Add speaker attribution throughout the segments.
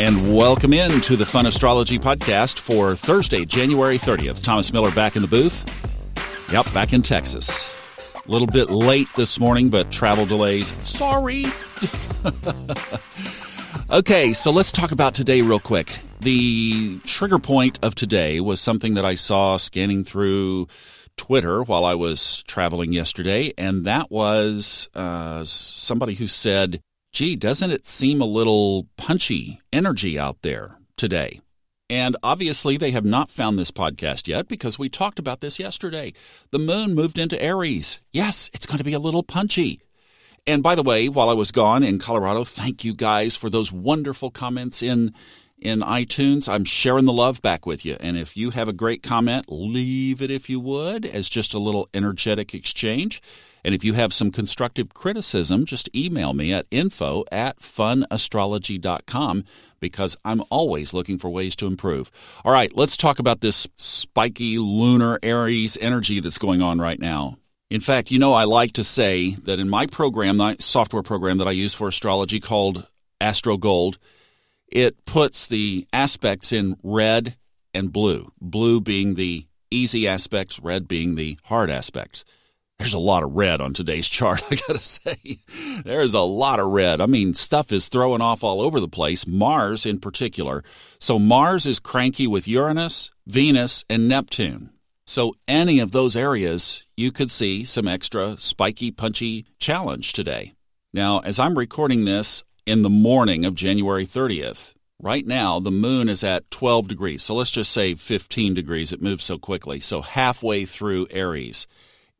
Speaker 1: and welcome in to the Fun Astrology Podcast for Thursday, January 30th. Thomas Miller back in the booth. Yep, back in Texas. A little bit late this morning, but travel delays. Sorry. okay, so let's talk about today real quick. The trigger point of today was something that I saw scanning through Twitter while I was traveling yesterday, and that was uh, somebody who said, gee, doesn't it seem a little punchy energy out there today? And obviously, they have not found this podcast yet because we talked about this yesterday. The moon moved into Aries. Yes, it's going to be a little punchy. And by the way, while I was gone in Colorado, thank you guys for those wonderful comments in in iTunes. I'm sharing the love back with you. And if you have a great comment, leave it if you would as just a little energetic exchange. And if you have some constructive criticism, just email me at info at funastrology.com because I'm always looking for ways to improve. All right, let's talk about this spiky lunar Aries energy that's going on right now. In fact, you know, I like to say that in my program, my software program that I use for astrology called Astro Gold, it puts the aspects in red and blue, blue being the easy aspects, red being the hard aspects. There's a lot of red on today's chart, I gotta say. There's a lot of red. I mean, stuff is throwing off all over the place, Mars in particular. So, Mars is cranky with Uranus, Venus, and Neptune. So, any of those areas, you could see some extra spiky, punchy challenge today. Now, as I'm recording this in the morning of January 30th, right now the moon is at 12 degrees. So, let's just say 15 degrees. It moves so quickly. So, halfway through Aries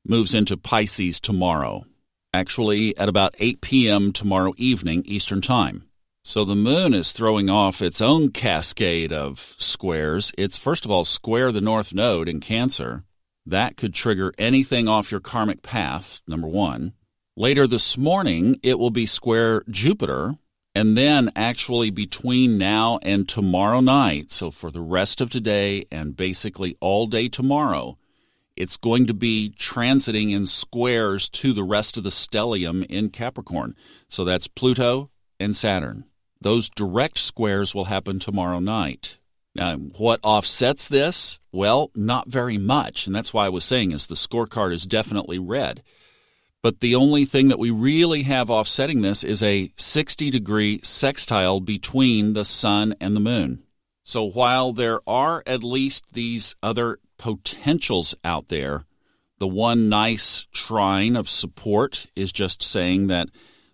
Speaker 1: moves into Pisces tomorrow, actually at about 8 p.m. tomorrow evening Eastern Time. So the moon is throwing off its own cascade of squares. It's first of all square the north node in Cancer. That could trigger anything off your karmic path, number one. Later this morning, it will be square Jupiter, and then actually between now and tomorrow night, so for the rest of today and basically all day tomorrow, it's going to be transiting in squares to the rest of the stellium in Capricorn. So that's Pluto and Saturn. Those direct squares will happen tomorrow night. Now, what offsets this? Well, not very much. And that's why I was saying is the scorecard is definitely red. But the only thing that we really have offsetting this is a 60 degree sextile between the sun and the moon. So while there are at least these other potentials out there. The one nice trine of support is just saying that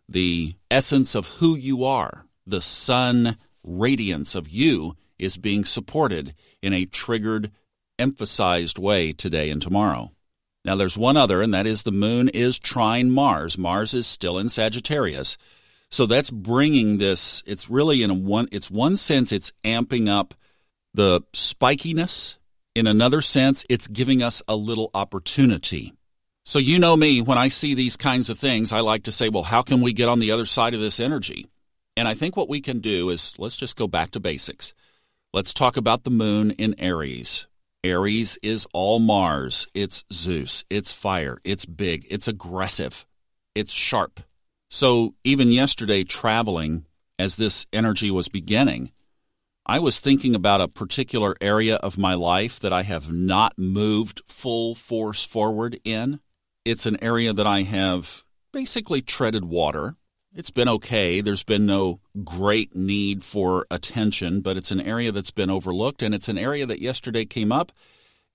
Speaker 1: the essence of who you are, the sun radiance of you, is being supported in a triggered, emphasized way today and tomorrow. Now, there's one other, and that is the moon is trine Mars. Mars is still in Sagittarius. So that's bringing this, it's really in one, it's one sense, it's amping up the spikiness in another sense, it's giving us a little opportunity. So, you know me, when I see these kinds of things, I like to say, well, how can we get on the other side of this energy? And I think what we can do is let's just go back to basics. Let's talk about the moon in Aries. Aries is all Mars. It's Zeus. It's fire. It's big. It's aggressive. It's sharp. So, even yesterday, traveling as this energy was beginning, I was thinking about a particular area of my life that I have not moved full force forward in. It's an area that I have basically treaded water. It's been okay. There's been no great need for attention, but it's an area that's been overlooked. And it's an area that yesterday came up.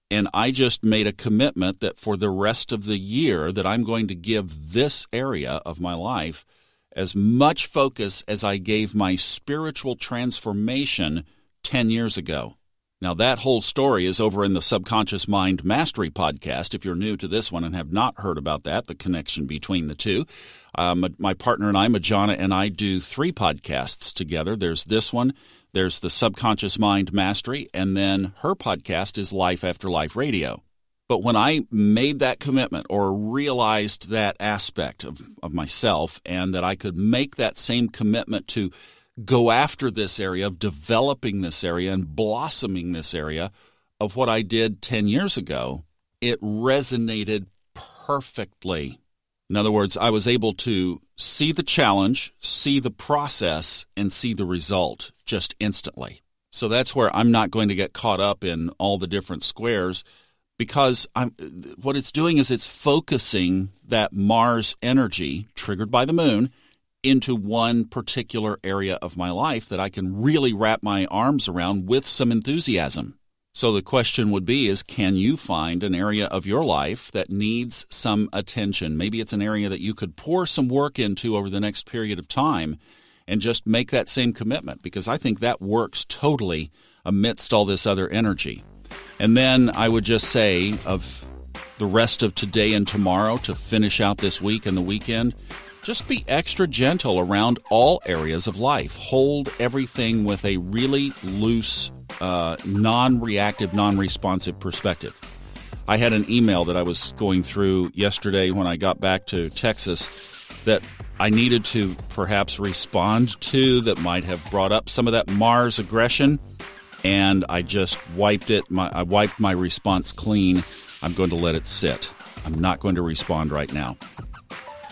Speaker 1: And I just made a commitment that for the rest of the year that I'm going to give this area of my life – as much focus as I gave my spiritual transformation 10 years ago. Now, that whole story is over in the Subconscious Mind Mastery podcast. If you're new to this one and have not heard about that, the connection between the two, um, my partner and I, Majana, and I do three podcasts together. There's this one, there's the Subconscious Mind Mastery, and then her podcast is Life After Life Radio. But when I made that commitment or realized that aspect of, of myself and that I could make that same commitment to go after this area, of developing this area and blossoming this area of what I did 10 years ago, it resonated perfectly. In other words, I was able to see the challenge, see the process, and see the result just instantly. So that's where I'm not going to get caught up in all the different squares because I'm, what it's doing is it's focusing that Mars energy triggered by the moon into one particular area of my life that I can really wrap my arms around with some enthusiasm. So the question would be is can you find an area of your life that needs some attention? Maybe it's an area that you could pour some work into over the next period of time and just make that same commitment because I think that works totally amidst all this other energy. And then I would just say of the rest of today and tomorrow to finish out this week and the weekend, just be extra gentle around all areas of life. Hold everything with a really loose, uh, non reactive, non responsive perspective. I had an email that I was going through yesterday when I got back to Texas that I needed to perhaps respond to that might have brought up some of that Mars aggression, and I just wiped it. My, I wiped my response clean. I'm going to let it sit. I'm not going to respond right now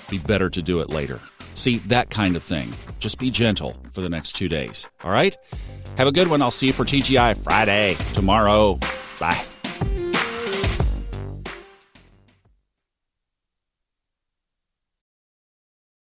Speaker 1: be better to do it later. See, that kind of thing. Just be gentle for the next two days. All right? Have a good one. I'll see you for TGI Friday tomorrow. Bye.